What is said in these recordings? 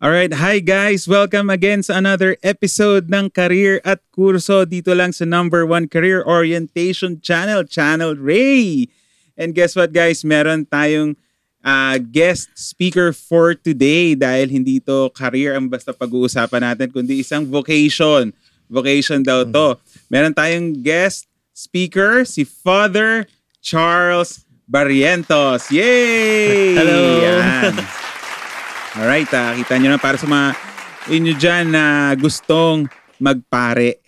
Alright, hi guys! Welcome again sa another episode ng Career at Kurso dito lang sa number one career orientation channel, Channel Ray. And guess what guys? Meron tayong uh, guest speaker for today dahil hindi to career ang basta pag-uusapan natin kundi isang vocation. Vocation daw to. Meron tayong guest speaker, si Father Charles Barrientos. Yay! Hello! Yan. Alright, uh, kita nyo na para sa mga inyo dyan na gustong magpare.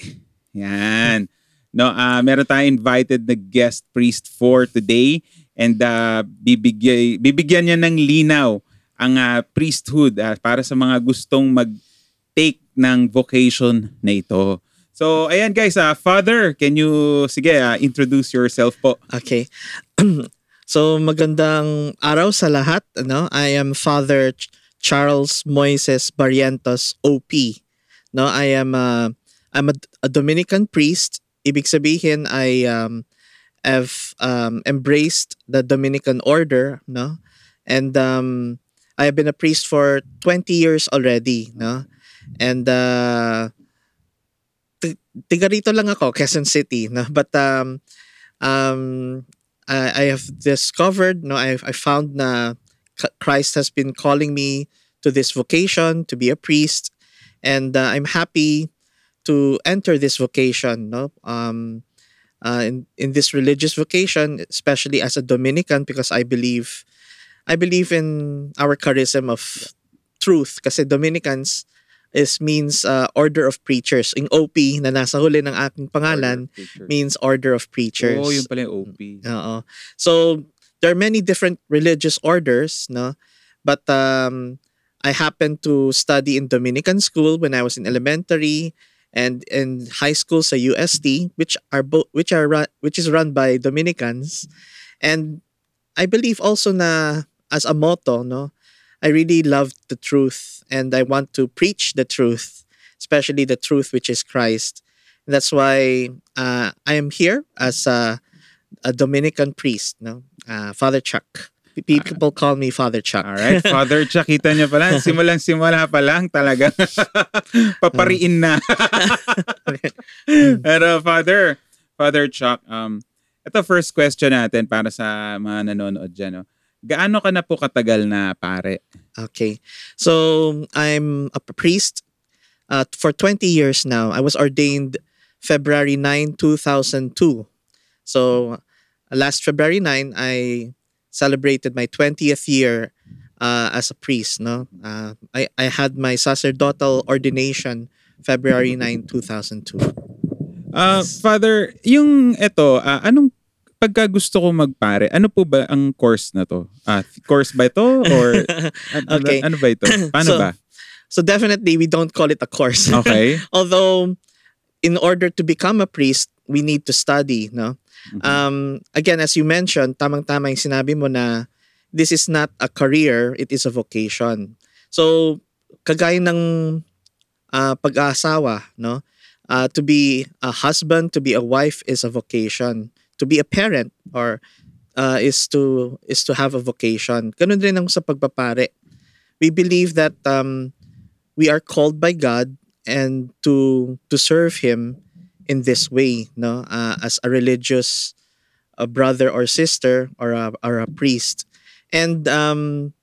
Yan. No, uh, meron tayong invited na guest priest for today and uh, bibigyan, bibigyan niya ng linaw ang uh, priesthood uh, para sa mga gustong mag-take ng vocation na ito. So, ayan guys, uh, Father, can you, sige, uh, introduce yourself po. Okay. so magandang araw sa lahat. Ano? I am Father Ch- Charles Moises Barrientos OP. No, I am a, I'm a, a Dominican priest. Ibig sabihin I um, have um, embraced the Dominican order, no? And um, I have been a priest for 20 years already, no? And uh, tiga rito lang ako, Quezon City, no? But um, um, I, I have discovered, no, I, I found na Christ has been calling me to this vocation to be a priest, and uh, I'm happy to enter this vocation. No, um, uh, in in this religious vocation, especially as a Dominican, because I believe, I believe in our charism of truth. Kasi Dominicans is means uh, order of preachers. In OP na nasa huli ng aking pangalan Order means order of preachers. Oh, yun pala yung OP. Oo. So there are many different religious orders, no? But um I happened to study in Dominican school when I was in elementary and in high school sa UST which are bo- which are run, which is run by Dominicans. And I believe also na as a motto, no? I really love the truth and I want to preach the truth, especially the truth which is Christ. And that's why uh, I am here as a, a Dominican priest, no? Uh, Father Chuck. P- People call me Father Chuck. Alright, Father Chuck, kita niyo pala, simulang simula pa lang talaga. Papariin na. Pero Father, Father Chuck, um, ito first question natin para sa mga nanonood dyan. No? Gaano ka na po katagal na pare? Okay. So I'm a priest uh, for 20 years now. I was ordained February 9, 2002. So last February 9, I celebrated my 20th year uh, as a priest. No, uh, I, I had my sacerdotal ordination February 9, 2002. Uh, Father, yung ito, ah, anong pagka gusto ko magpare, ano po ba ang course na to? Ah, course ba ito? Or ano, Okay. ano ba ito? Paano So, ba? So definitely we don't call it a course. Okay. Although in order to become a priest, we need to study, no? Mhm. Um, again, as you mentioned, tamang-tama yung sinabi mo na this is not a career, it is a vocation. So, kagaya ng uh, pag-aasawa, no? Uh, to be a husband, to be a wife is a vocation. To be a parent or uh, is to is to have a vocation. Ganun din ang sa pagpapare. We believe that um, we are called by God and to to serve Him in this way, no, uh, as a religious a brother or sister or a, or a priest. And um,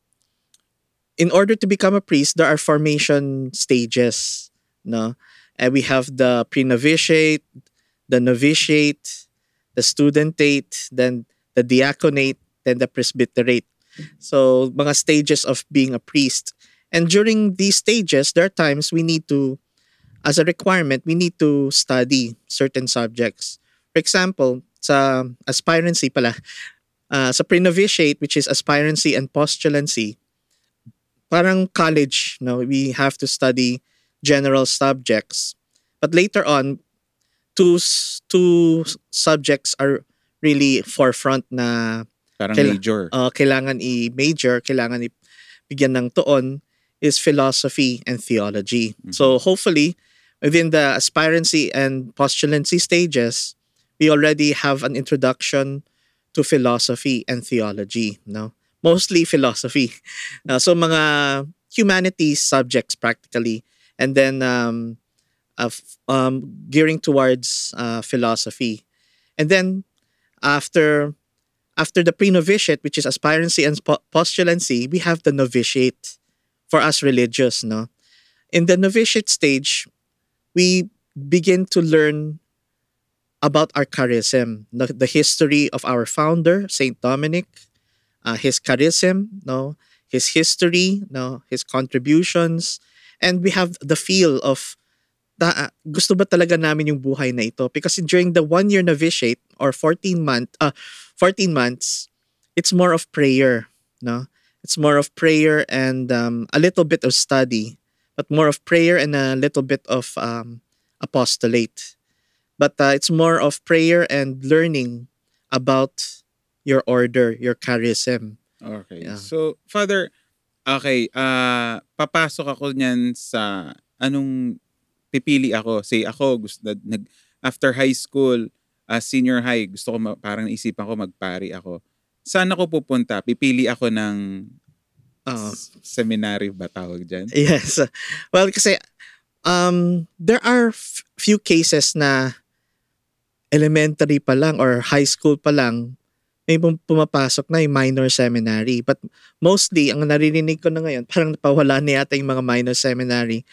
in order to become a priest, there are formation stages, no. And we have the pre-novitiate, the novitiate, the studentate, then the diaconate, then the presbyterate. So, mga stages of being a priest. And during these stages, there are times we need to, as a requirement, we need to study certain subjects. For example, sa aspirancy pala, uh, sa pre-novitiate, which is aspirancy and postulancy, parang college, no? We have to study general subjects. But later on, two two subjects are really forefront na Parang Kaila- major. uh, kailangan i-major, kailangan i-bigyan ng tuon is philosophy and theology. So hopefully, within the aspirancy and postulancy stages, we already have an introduction to philosophy and theology. No, mostly philosophy. Uh, so mga humanities subjects practically, and then um, uh, um, gearing towards uh, philosophy, and then after after the pre-novitiate, which is aspirancy and postulancy, we have the novitiate for us religious. No, in the novitiate stage, we begin to learn about our charism, the, the history of our founder, Saint Dominic, uh, his charism, no, his history, no, his contributions, and we have the feel of da, uh, gusto ba talaga namin yung buhay na ito? Because during the one year novitiate or 14 month, uh, 14 months, it's more of prayer, no? It's more of prayer and um, a little bit of study, but more of prayer and a little bit of um, apostolate. But uh, it's more of prayer and learning about your order, your charism. Okay. Yeah. So, Father, okay, uh, papasok ako niyan sa anong pipili ako. Say ako, gusto, nag, after high school, uh, senior high, gusto ko ma- parang naisipan ko magpari ako. Saan ako pupunta? Pipili ako ng uh, seminary ba tawag dyan? Yes. Well, kasi um, there are f- few cases na elementary pa lang or high school pa lang, may pumapasok na yung minor seminary. But mostly, ang naririnig ko na ngayon, parang napawala na yata yung mga minor seminary.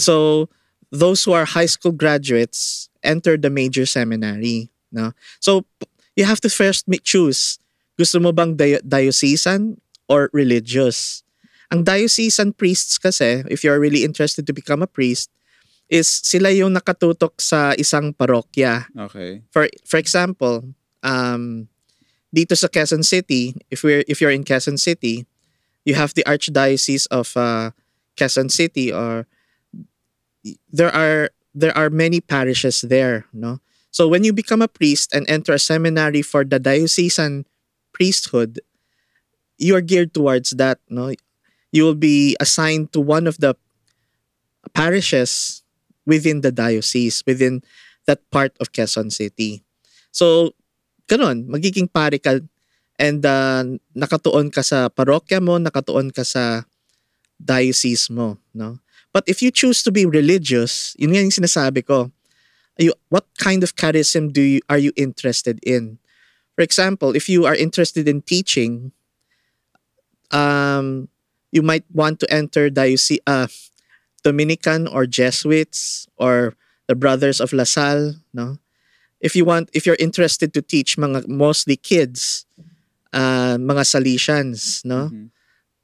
So, those who are high school graduates enter the major seminary. No? So, you have to first choose. Gusto mo bang di- diocesan or religious? Ang diocesan priests kasi, if you're really interested to become a priest, is sila yung nakatutok sa isang parokya. Okay. For for example, um dito sa Quezon City, if we're if you're in Quezon City, you have the Archdiocese of uh, Quezon City or there are there are many parishes there, no? So when you become a priest and enter a seminary for the diocesan priesthood, you are geared towards that, no? You will be assigned to one of the parishes within the diocese, within that part of Quezon City. So, ganun, magiging pare ka and uh, nakatuon ka sa parokya mo, nakatuon ka sa diocese mo, no? But if you choose to be religious, yun yung sinasabi ko, you, what kind of charism do you, are you interested in? For example, if you are interested in teaching, um, you might want to enter diocese, uh, Dominican or Jesuits or the Brothers of La Salle, no? If you want, if you're interested to teach mga mostly kids, uh, mga Salesians, no? Mm-hmm.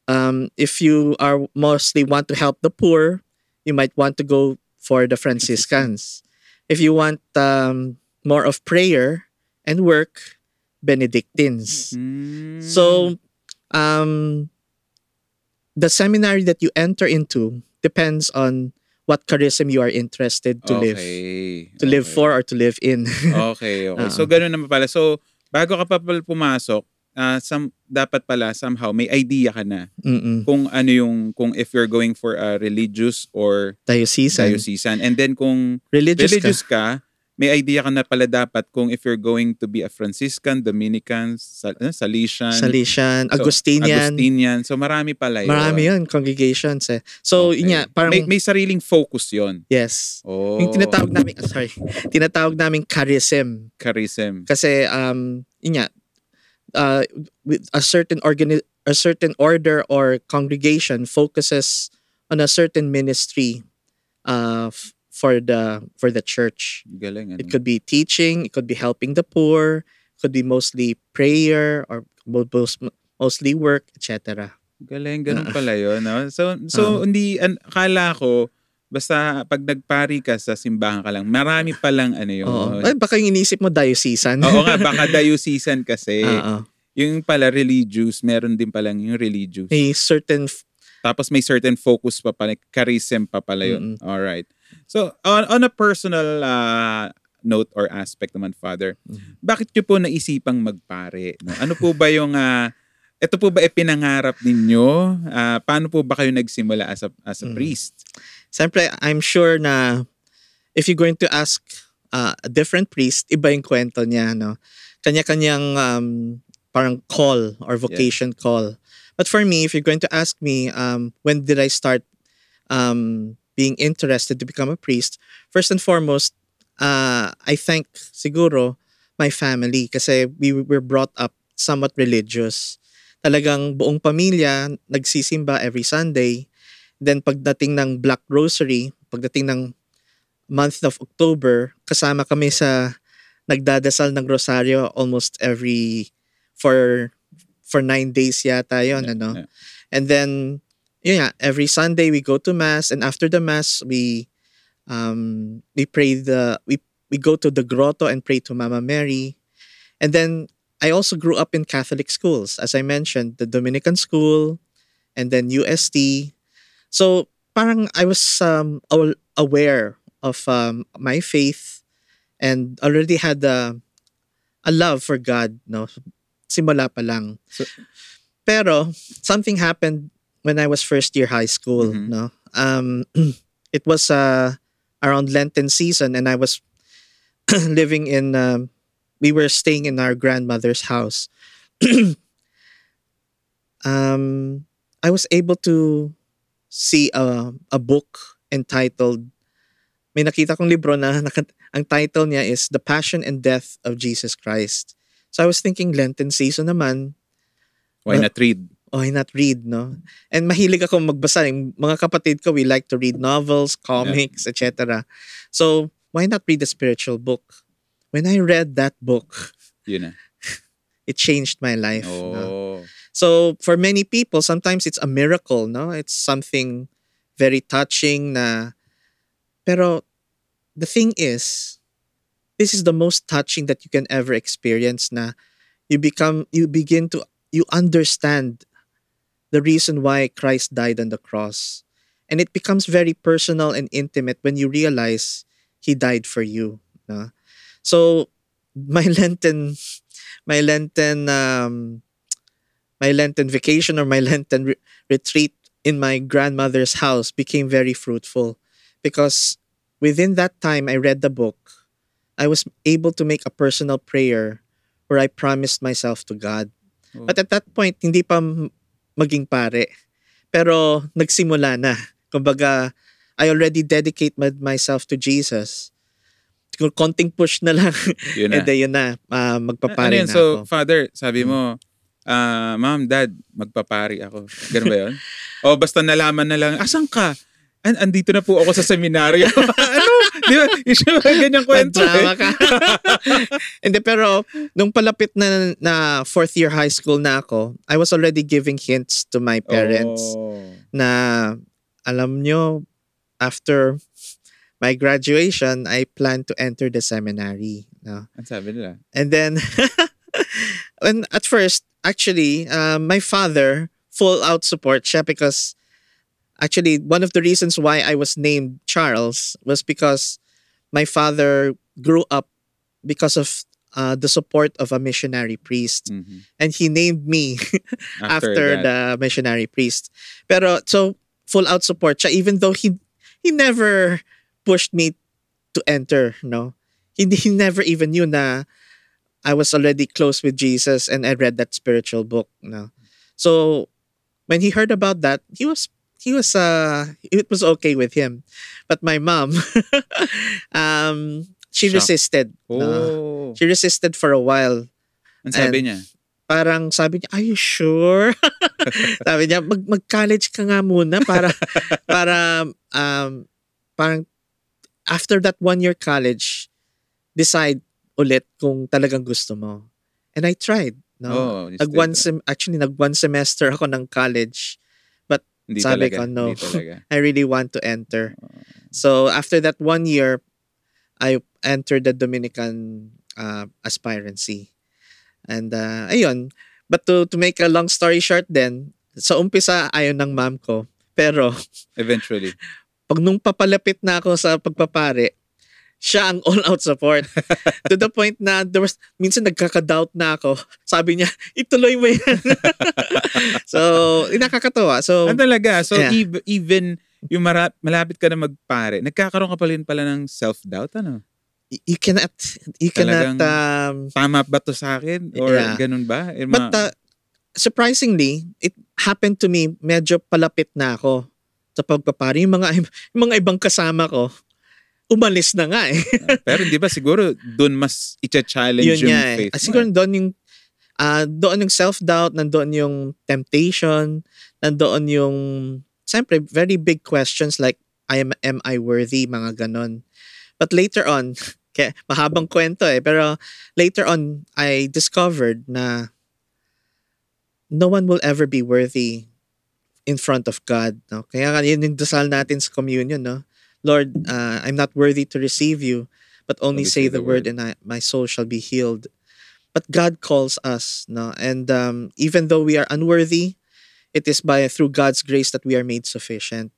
Um, if you are mostly want to help the poor, you might want to go for the Franciscans. If you want um, more of prayer and work, Benedictines. Mm. So, um, the seminary that you enter into depends on what charism you are interested to okay. live. To okay. live for or to live in. okay, okay. Uh-huh. So ganun naman pala. So bago ka pa pumasok, uh, some, dapat pala somehow may idea ka na Mm-mm. kung ano yung kung if you're going for a religious or diocesan. diocesan. And then kung religious, religious ka, ka may idea ka na pala dapat kung if you're going to be a Franciscan, Dominican, Sal- uh, Salesian, Salesian, so, Agustinian. Agustinian. So marami pala yun. Marami yun, congregations eh. So okay. yun nga, parang... May, may sariling focus yon Yes. Oh. Yung tinatawag namin, sorry, tinatawag namin charism. Charism. Kasi, um, yun nga, uh, with a certain organi- a certain order or congregation focuses on a certain ministry uh, for the for the church. Galing, ano? It could be teaching, it could be helping the poor, it could be mostly prayer or most, mostly work, etc. Galing, ganun uh, pala yun. No? So, so uh, hindi, an, akala ko, basta pag nagpari ka sa simbahan ka lang, marami pa lang ano yun. Oo. Ay, baka yung inisip mo diocesan. Oo nga, baka diocesan kasi. Uh-uh. Yung pala religious, meron din palang yung religious. May certain... Tapos may certain focus pa pala, charism pa pala yun. Mm-hmm. Alright. So, on, on a personal uh, note or aspect naman, Father, mm-hmm. bakit nyo po naisipang magpare? No? Ano po ba yung, uh, ito po ba ipinangarap ninyo? Uh, paano po ba kayo nagsimula as a, as a mm-hmm. priest? Siyempre, I'm sure na if you're going to ask uh, a different priest, iba yung kwento niya, no? Kanya-kanyang um, parang call or vocation yes. call. But for me, if you're going to ask me, um, when did I start um, being interested to become a priest? First and foremost, uh, I thank siguro my family kasi we were brought up somewhat religious. Talagang buong pamilya nagsisimba every Sunday. Then pagdating ng Black Rosary, pagdating ng month of October, kasama kami sa nagdadasal ng rosaryo almost every for for nine days yata yon Yeah, ano yeah. and then yeah every Sunday we go to mass and after the mass we um we pray the we we go to the grotto and pray to Mama Mary and then I also grew up in Catholic schools as I mentioned the Dominican school and then UST so parang I was um aware of um, my faith and already had a, a love for God, no? Simula pa lang. So- Pero something happened when I was first year high school, Mhm. no? Um it was uh around Lenten season and I was living in um we were staying in our grandmother's house. um I was able to see a a book entitled may nakita kong libro na ang title niya is The Passion and Death of Jesus Christ. So I was thinking Lenten season naman, Why not read? Why not read, no? And mahilig ako magbasa. Yung mga kapatid ko, we like to read novels, comics, etc. So why not read a spiritual book? When I read that book, Yun na. it changed my life. no? Oh. So for many people, sometimes it's a miracle, no? It's something very touching na pero the thing is this is the most touching that you can ever experience na you become you begin to you understand the reason why Christ died on the cross. And it becomes very personal and intimate when you realize he died for you. no? So my Lenten my Lenten um my Lenten vacation or my Lenten re- retreat in my grandmother's house became very fruitful because within that time I read the book, I was able to make a personal prayer where I promised myself to God. Oh. But at that point, hindi pa maging pare. Pero nagsimula na. Kumbaga, I already dedicate my- myself to Jesus. Kung konting push na lang, Yun na. then yun na, ano magpapare yun? na So, ako. father, sabi mo, ah, ma'am, dad, magpapari ako. Ganun ba yun? o basta nalaman na lang, asan ka? An andito na po ako sa seminaryo. ano? Di ba? Usually, ganyan kwento Nagdrama eh. ka. Hindi, pero nung palapit na, na fourth year high school na ako, I was already giving hints to my parents Oh. na alam nyo, after my graduation, I plan to enter the seminary. No? Ang sabi nila. And then, when at first, actually, uh, my father full out support siya because actually one of the reasons why I was named Charles was because my father grew up because of uh, the support of a missionary priest Mhm. and he named me After, after, the missionary priest. Pero so full out support siya even though he he never pushed me to enter, no. He, he never even knew na I was already close with Jesus and I read that spiritual book, no. So when he heard about that, he was he was uh it was okay with him. But my mom um she Shocked. resisted. Oh. She resisted for a while Ang sabi niya? parang sabi niya, are you sure? sabi niya, mag, mag-college ka nga muna para, para, um, parang, after that one year college, decide ulit kung talagang gusto mo. And I tried. No? Oh, nag one sem- actually, nag one semester ako ng college. Hindi sabi talaga. ko, no. Hindi talaga. I really want to enter. So after that one year, I entered the Dominican uh, aspirancy. And uh, ayun, but to, to make a long story short then, sa umpisa ayaw ng mom ko. Pero Eventually. pag nung papalapit na ako sa pagpapare, siya ang all-out support. to the point na there was, minsan nagkaka-doubt na ako. Sabi niya, ituloy mo yan. so, nakakatawa. So, Ano talaga? So, Yeah. ev- even yung mara- malapit ka na magpare, nagkakaroon ka pa rin pala ng self-doubt, ano? you cannot, you cannot, Talagang- um, Tama ba to sa akin? Or Yeah. ganun ba? Eh, But uh, surprisingly, it happened to me, medyo palapit na ako sa pagpapari. Yung mga, yung mga ibang kasama ko, umalis na nga eh. Pero di ba siguro doon mas i-challenge Yun yung nga eh. faith Ah, mo siguro eh. doon yung ah doon yung self-doubt, nandoon yung temptation, nandoon yung siyempre very big questions like I am am I worthy mga ganon. But later on, kaya mahabang kwento eh, pero later on I discovered na no one will ever be worthy in front of God. No? Kaya yun yung dasal natin sa communion. No? Lord, uh, I'm not worthy to receive you, but only say the word and I, my soul shall be healed. But God calls us, no? And um, even though we are unworthy, it is by through God's grace that we are made sufficient.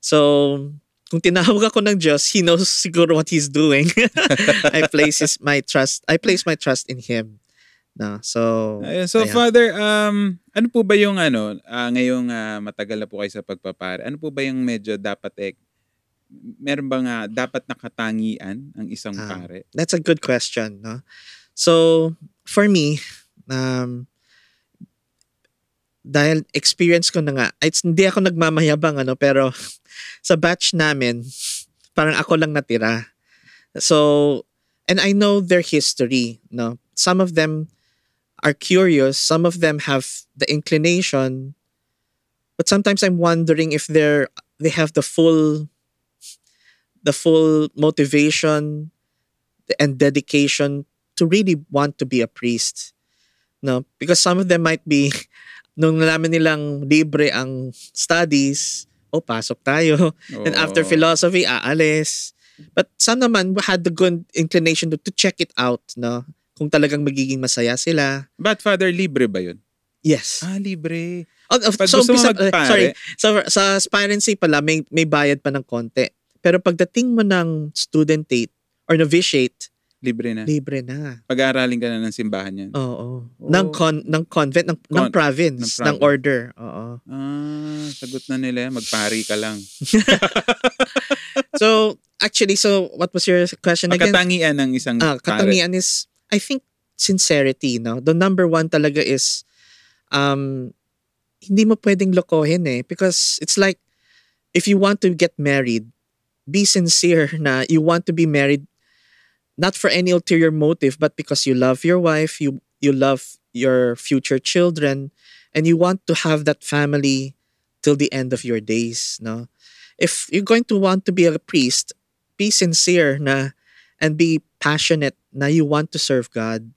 So, kung tinawag ako ng Diyos, He knows siguro what He's doing. I place his, my trust. I place my trust in Him. No, so Ayun, so ayan. Father, um, ano po ba yung ano, ah, ngayong ah, matagal na po kayo sa pagpapare, ano po ba yung medyo dapat eh, meron bang ah, dapat nakatangian ang isang Ah. pare? That's a good question, no? So, for me, um, dahil experience ko na nga, it's, hindi ako nagmamayabang, ano, pero sa batch namin, parang ako lang natira. So, and I know their history, no? Some of them are curious, some of them have the inclination, but sometimes I'm wondering if they're they have the full the full motivation and dedication to really want to be a priest. No, because some of them might be nung nalaman nilang libre ang studies, oh pasok tayo. And after philosophy, aalis. But some naman had the good inclination to, to check it out, no? Kung talagang magiging masaya sila. But Father, libre ba yun? Yes. Ah, libre. Oh, oh, Pag so, umpisa- eh, sorry, sa, sa aspirancy pala, may, may bayad pa ng konti. Pero pagdating mo ng studentate or novitiate, libre na. libre na. Pag-aaralin ka na ng simbahan yan. Oo. Oo. Ng, con, ng convent, ng, ng Con- province, ng ng, order. Oo. Ah, sagot na nila, magpari ka lang. So, actually, so what was your question again? Pagkatangian ng isang Ah, pare. katangian is, I think, sincerity, no? The number one talaga is, um, hindi mo pwedeng lokohin eh. Because it's like, if you want to get married, be sincere na you want to be married not for any ulterior motive, but because you love your wife, you you love your future children, and you want to have that family till the end of your days, no? If you're going to want to be a priest, be sincere na and be passionate na you want to serve God.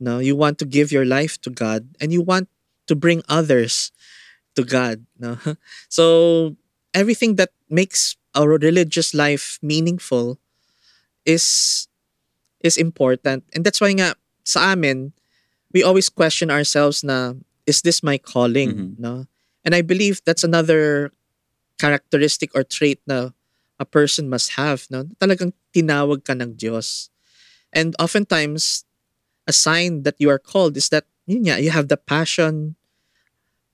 No, you want to give your life to God and you want to bring others to God, no? So everything that makes our religious life meaningful is is important. And that's why nga sa amin we always question ourselves na is this my calling, Mhm. no? And I believe that's another characteristic or trait na a person must have, no? Talagang tinawag ka ng Diyos. And oftentimes, a sign that you are called is that yun nga, you have the passion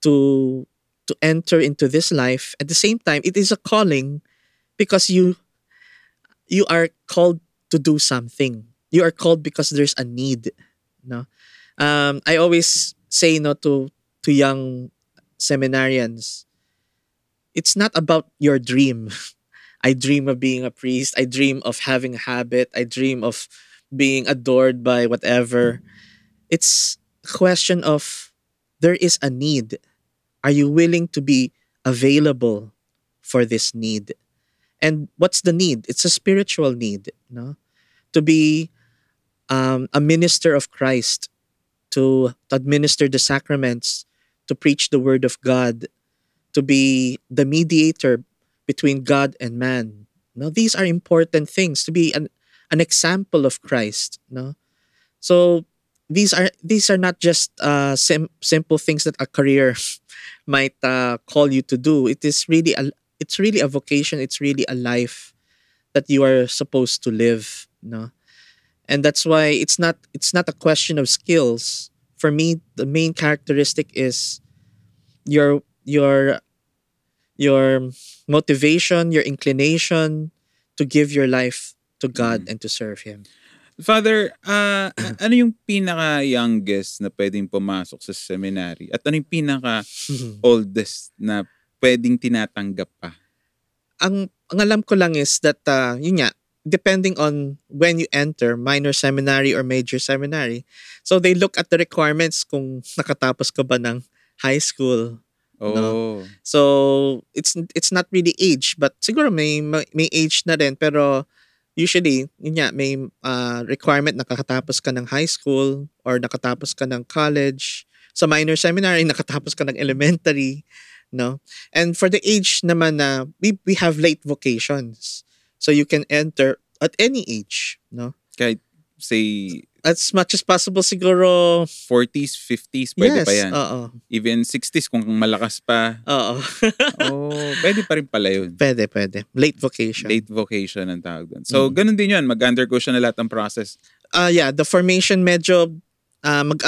to to enter into this life. At the same time, it is a calling because you you are called to do something. You are called because there's a need. No, um, I always say no to to young seminarians. It's not about your dream. I dream of being a priest. I dream of having a habit. I dream of being adored by whatever. It's a question of there is a need. Are you willing to be available for this need? And what's the need? It's a spiritual need, no? To be um, a minister of Christ, to, administer the sacraments, to preach the word of God, to be the mediator between God and man. No, these are important things to be an an example of Christ. No, so these are these are not just uh, sim- simple things that a career might uh, call you to do. It is really a it's really a vocation. It's really a life that you are supposed to live. No, and that's why it's not it's not a question of skills. For me, the main characteristic is your your your motivation, your inclination to give your life to God Mhm. and to serve Him. Father, a- ano yung pinaka-youngest na pwedeng pumasok sa seminary? At ano yung pinaka-oldest na pwedeng tinatanggap pa? ang ang alam ko lang is that uh, yun nga depending on when you enter minor seminary or major seminary so they look at the requirements kung nakatapos ka ba ng high school Oh. so it's it's not really age but siguro may may may age na rin pero usually yun nga may uh, requirement nakatapos ka ng high school or nakatapos ka ng college sa minor seminary nakatapos ka ng elementary no and for the age naman na we we have late vocations so you can enter at any age no Kahit, say, as much as possible siguro 40s, 50s, pwede yes pa yan. oo Even 60s kung malakas pa. oo oh, pwede pa rin pala yun. pwede pwede late vocation Late vocation ang tawag doon. So, Mm. ganun din yun. Mag-undergo siya na lahat ng process. uh yeah, the formation medyo uh, mag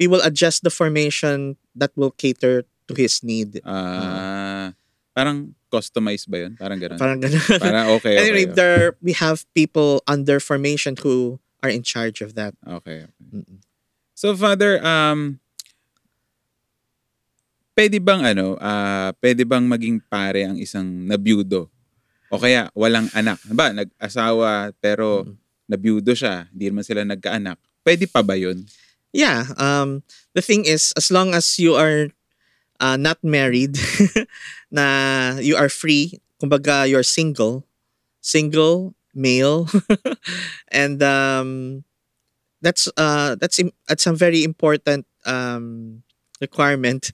we will adjust the formation that will cater to his need. Ah, parang customized ba yun? Parang ganun. Parang ganun. Parang okay, okay. anyway, okay. there we have people under formation who are in charge of that. Okay. Mm-mm. So Father, um pwede bang ano, ah pwede bang maging pare ang isang nabiyudo? O kaya walang anak. Ba, nag-asawa pero Mm. nabiyudo siya, hindi naman sila nagkaanak. Pwede pa ba 'yun? Yeah, um the thing is as long as you are uh, not married na you are free, kumbaga you're single, single male and um that's uh that's that's a very important um requirement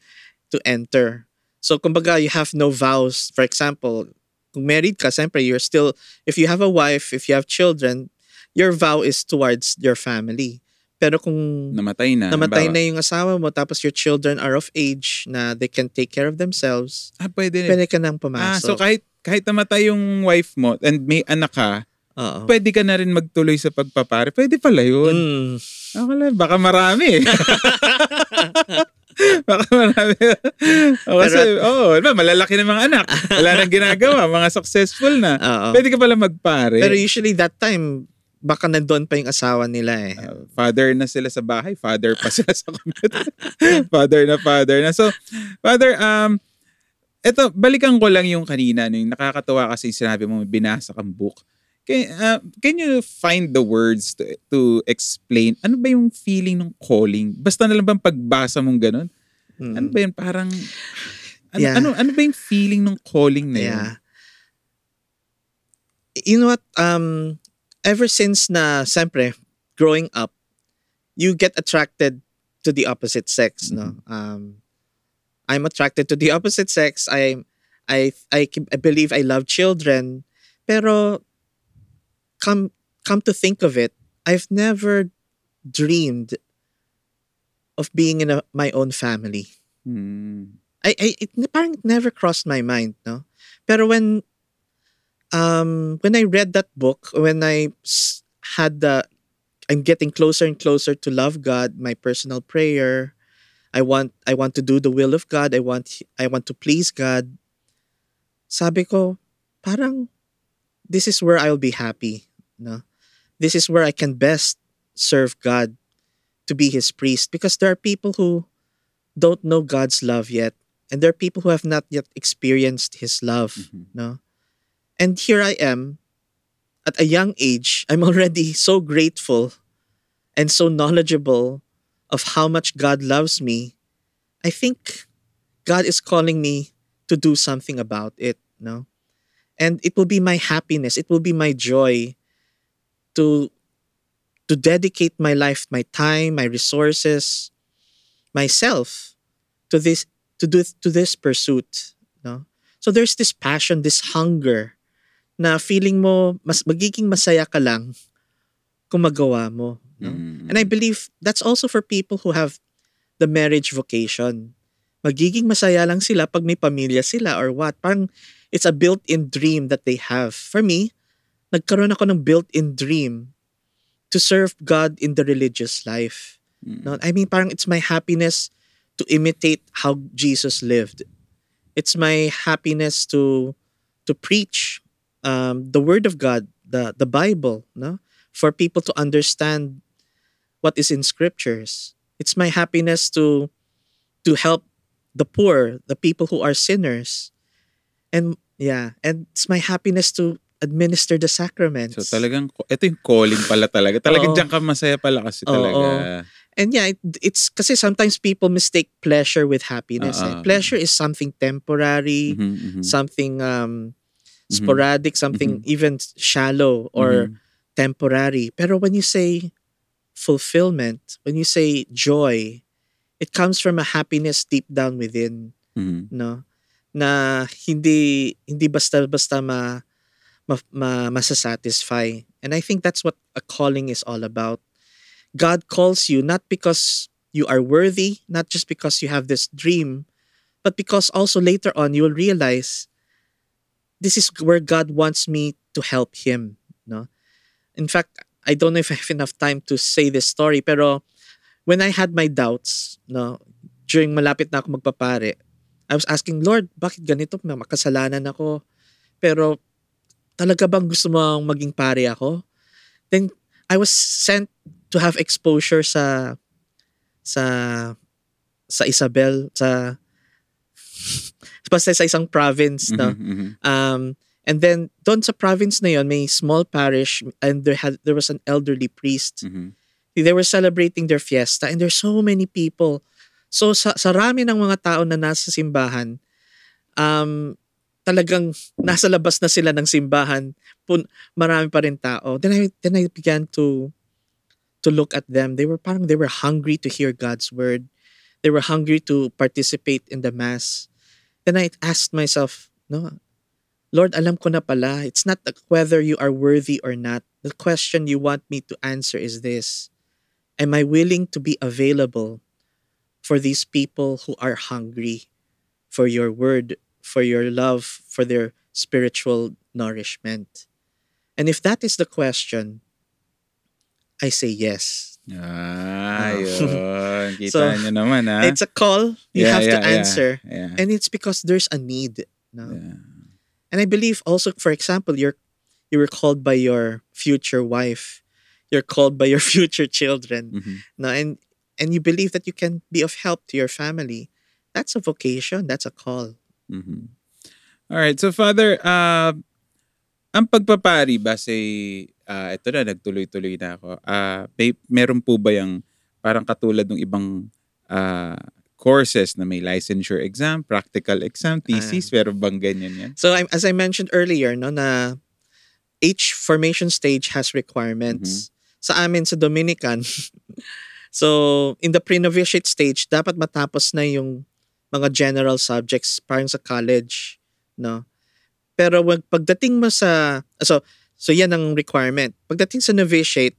to enter. So kumbaga you have no vows. For example, kung married ka, siyempre you're still if you have a wife, if you have children, your vow is towards your family. Pero kung Namatay na. namatay na yung asawa mo tapos your children are of age na they can take care of themselves, Ah, pwede. pwede ka nang ah, pumasok. so kahit kahit namatay yung wife mo and may anak ka, Oo. pwede ka na rin magtuloy sa pagpapare. Pwede pala 'yun. Mm. Akala, baka marami. baka marami. o, kasi, oo, oh, malalaki ng mga anak. Wala nang ginagawa. Mga successful na. Oo. Pwede ka pala magpare. Pero usually that time, baka nandun pa yung asawa nila eh. Uh, father na sila sa bahay. Father pa sila sa computer. father na father na. So, father, um, eto, balikan ko lang yung kanina. No, yung nakakatawa kasi sinabi mo, binasa kang book. Can, uh, can you find the words to, to explain ano ba yung feeling ng calling? Basta na lang bang pagbasa mong ganun? Mm. Ano ba yun? Parang, ano, Yeah. ano, ano ba yung feeling ng calling na yun? Yeah. You know what? Um, ever since na, siyempre, growing up, you get attracted to the opposite sex, no? Um, I'm attracted to the opposite sex. I, I, I, I believe I love children. Pero, come, come to think of it, I've never dreamed of being in a, my own family. Hmm. I, I it parang it never crossed my mind, no. Pero when um when I read that book, when I had the I'm getting closer and closer to love God, my personal prayer. I want I want to do the will of God. I want I want to please God. Sabi ko, parang this is where I'll be happy, no. This is where I can best serve God to be his priest because there are people who don't know God's love yet and there are people who have not yet experienced his love Mhm. no and here i am at a young age i'm already so grateful and so knowledgeable of how much god loves me. I think god is calling me to do something about it no? And it will be my happiness it will be my joy to to dedicate my life my time my resources myself to this to this to this pursuit no? So there's this passion this hunger na feeling mo mas magiging masaya ka lang kung magawa mo no Mm. and i believe that's also for people who have the marriage vocation magiging masaya lang sila pag may pamilya sila or what parang it's a built-in dream that they have for me nagkaroon ako ng built-in dream to serve God in the religious life Mm. no, I mean, parang it's my happiness to imitate how Jesus lived. It's my happiness to to preach um, the Word of God, the the Bible, no, for people to understand what is in scriptures. It's my happiness to to help the poor, the people who are sinners. And yeah, and it's my happiness to administer the sacraments. So talagang, ito yung calling pala talaga. Talagang Oo. diyan ka masaya pala kasi talaga. And yeah, it, it's kasi sometimes people mistake pleasure with happiness. eh. Oo. Pleasure is something temporary, Mhm, mhm. something um. Sporadic, something even shallow or Mhm. temporary. Pero when you say fulfillment, when you say joy, it comes from a happiness deep down within, Mhm. no? Na hindi hindi basta-basta ma, ma, ma masasatisfy. And I think that's what a calling is all about. God calls you not because you are worthy, not just because you have this dream, but because also later on you will realize this is where God wants me to help him, no? In fact, I don't know if I have enough time to say this story, pero when I had my doubts, no, during malapit na ako magpapare, I was asking, Lord, bakit ganito? May Makasalanan ako. Pero talaga bang gusto mo maging pare ako? Then I was sent to have exposure sa sa sa Isabel sa basta sa isang province no? Mhm, mhm. um and then doon sa province na yon may small parish and there had there was an elderly priest. Mhm. they were celebrating their fiesta and there's so many people. So sa, sa rami ng mga tao na nasa simbahan um talagang nasa labas na sila ng simbahan pun marami pa rin tao. Then I then I began to to look at them. They were parang they were hungry to hear God's word. They were hungry to participate in the mass then I asked myself no Lord alam ko na pala it's not whether you are worthy or not the question you want me to answer is this am I willing to be available for these people who are hungry for your word, for your love, for their spiritual nourishment? And if that is the question, I say yes. Ah, Ah. yun. Kita So, nyo naman, ha? It's a call you Yeah, have to yeah, yeah, answer. Yeah. And it's because there's a need. No? yeah. And I believe also, for example, you're you were called by your future wife. You're called by your future children. Mhm. No, and and you believe that you can be of help to your family. That's a vocation. That's a call. Mhm. All right. So Father, uh, ang pagpapari ba say ah ito na nagtuloy-tuloy na ako. Ah, may meron po ba yung parang katulad ng ibang ah, courses na may licensure exam, practical exam, thesis, meron bang ganyan yan? So I'm, as I mentioned earlier, no, na each formation stage has requirements. Sa amin sa Dominican, so in the pre-novitiate stage, dapat matapos na yung mga general subjects parang sa college, no? Pero wag pagdating mo sa so so yan ang requirement. Pagdating sa novitiate,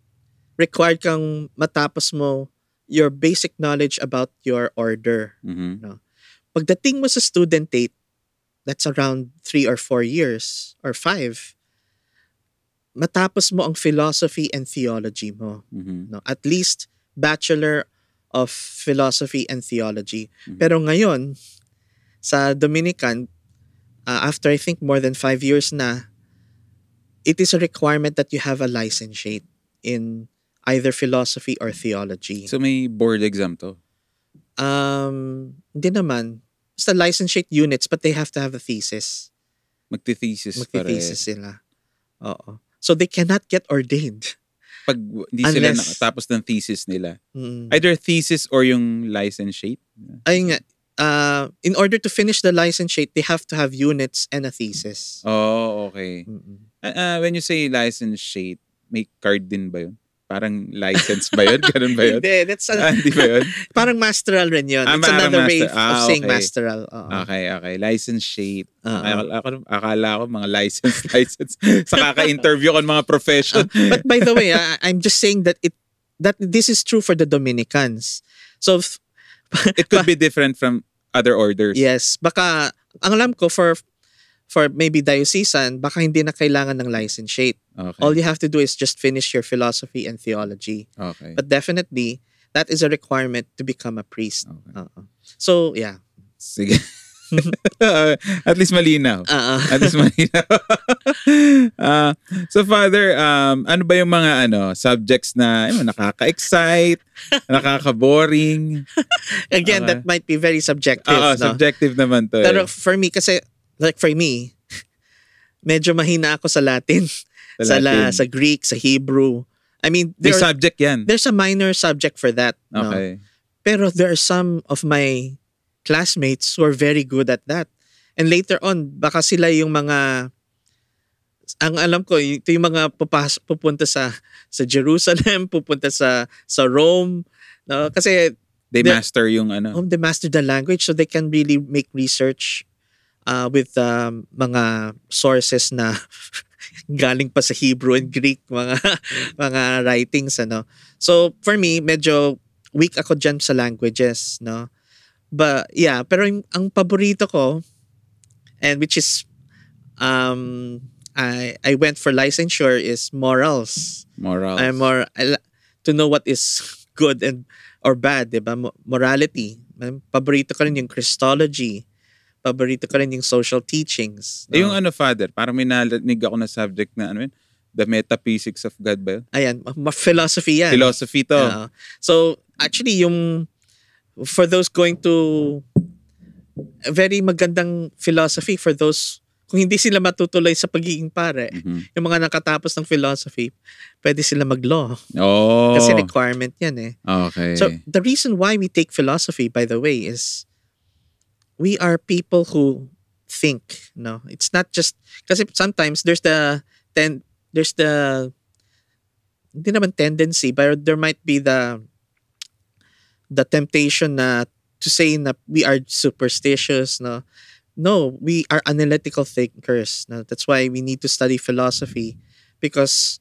required kang matapos mo your basic knowledge about your order. Mhm. Pagdating mo sa studentate, that's around three or four years or five, matapos mo ang philosophy and theology mo. Mhm. No? At least Bachelor of Philosophy and Theology. Mhm. Pero ngayon, sa Dominican, uh, after I think more than five years na, it is a requirement that you have a licentiate in either philosophy or theology. So may board exam to. Um, hindi naman. Basta licentiate units, but they have to have a thesis. Magti-thesis. Magti-thesis sila. Oo. So they cannot get ordained. Pag hindi sila Unless- nakatapos ng thesis nila. Mm. Either thesis or yung licentiate. Ayun nga. Uh, in order to finish the licentiate, they have to have units and a thesis. Oh, okay. Mm-mm. Ah, ah, when you say licentiate, may card din ba yun? Parang license ba yun? Ganun ba yun? Hindi, that's a- Ah, ba yun? parang masteral rin yun. Ah, It's another way master- ah, of saying okay. masteral. Oo. Okay, okay. Oo. Akala, ako- akala ko mga license, license. Sa kaka-interview ko mga profession. But by the way, I, I'm just saying that it that this is true for the Dominicans. So f- It could be different from other orders. yes, baka ang alam ko for for maybe diocesan, baka hindi na kailangan ng licentiate. Okay. All you have to do is just finish your philosophy and theology. okay. But definitely, that is a requirement to become a priest. okay. Oo. So, yeah. Sige. At least malinaw. Ah. At least malinaw. Ah, so Father, um, ano ba yung mga ano subjects na ayun, nakaka-excite, nakaka-boring? Again, Okay. that might be very subjective. Oo, no? subjective naman to. Pero eh. for me, kasi, like for me, medyo mahina ako sa Latin, sa, la, Latin. sa Greek, sa Hebrew. I mean, May there, subject yan. there's a minor subject for that. No? Okay. Pero there are some of my classmates who are very good at that. And later on, baka sila yung mga ang alam ko, ito yung mga pupas, pupunta sa sa Jerusalem, pupunta sa sa Rome, no? Kasi They The- master yung ano. um, they master the language so they can really make research uh, with um, mga sources na galing pa sa Hebrew and Greek mga mga writings ano. So for me medyo weak ako dyan sa languages no. But yeah, pero yung, ang paborito ko and which is um I I went for licensure is morals. Morals. I'm more I, to know what is good and or bad, 'di ba? Mo- Morality. Paborito ko rin yung Christology. Paborito ko rin yung social teachings. no? Eh, yung ano, Father, parang may narinig ako na subject na ano yun? The metaphysics of God ba yun? Ayan, philosophy yan. Philosophy to. Oo. so, actually, yung for those going to very magandang philosophy for those kung hindi sila matutuloy sa pagiging pare, Mhm. yung mga nakatapos ng philosophy, pwede sila mag-law. Oh. Kasi requirement yan eh. okay. So the reason why we take philosophy, by the way, is we are people who think. No, it's not just because sometimes there's the ten there's the hindi naman tendency, but there might be the the temptation na to say na we are superstitious. No, no, we are analytical thinkers. No, that's why we need to study philosophy because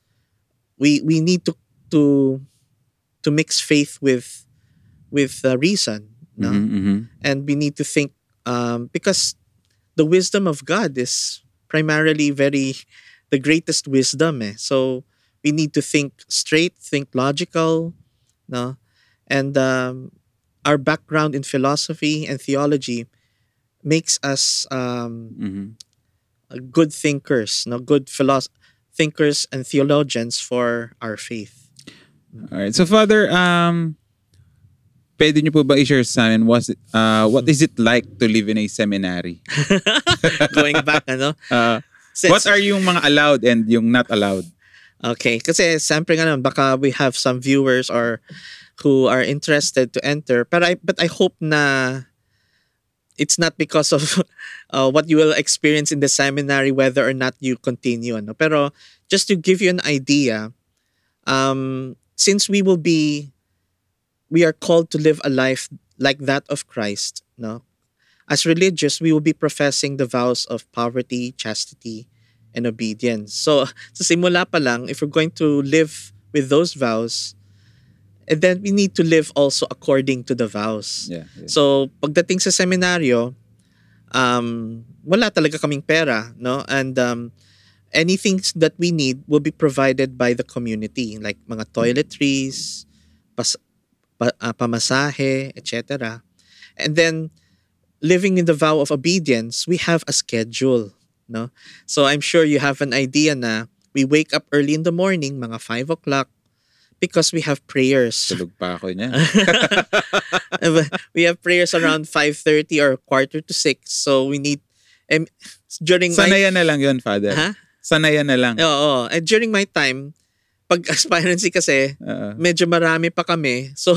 we we need to to to mix faith with with uh, reason no Mhm, mhm. and we need to think um, because the wisdom of god is primarily very the greatest wisdom eh. so we need to think straight think logical no and um, our background in philosophy and theology makes us um, Mhm. uh, good thinkers no good philosoph- thinkers and theologians for our faith Alright. So, Father, um, pwede niyo po ba i-share sa amin was, uh, what is it like to live in a seminary? going back ano Uh, Since- what are yung mga allowed and yung not allowed? Okay, kasi siyempre nga naman, baka we have some viewers or who are interested to enter. But I but I hope na it's not because of uh, what you will experience in the seminary whether or not you continue ano. Pero just to give you an idea, um since we will be we are called to live a life like that of Christ, no? As religious, we will be professing the vows of poverty, chastity, and obedience. So, sa simula pa lang, if we're going to live with those vows, and then we need to live also according to the vows. Yeah. yeah. So, pagdating sa seminaryo, um, wala talaga kaming pera, no? And um, anything that we need will be provided by the community, like mga toiletries, pas, pa, ah, pamasahe, etc. And then, living in the vow of obedience, we have a schedule, no? So, I'm sure you have an idea na we wake up early in the morning, mga 5 o'clock, because we have prayers. Tulog pa ako niya. we have prayers around 5.30 or quarter to 6. So we need, um, during my, Sanayan na lang yun, Father. Ha? Sanayan na lang. Oo. And during my time, pag aspirancy kasi, Oo. medyo marami pa kami. So,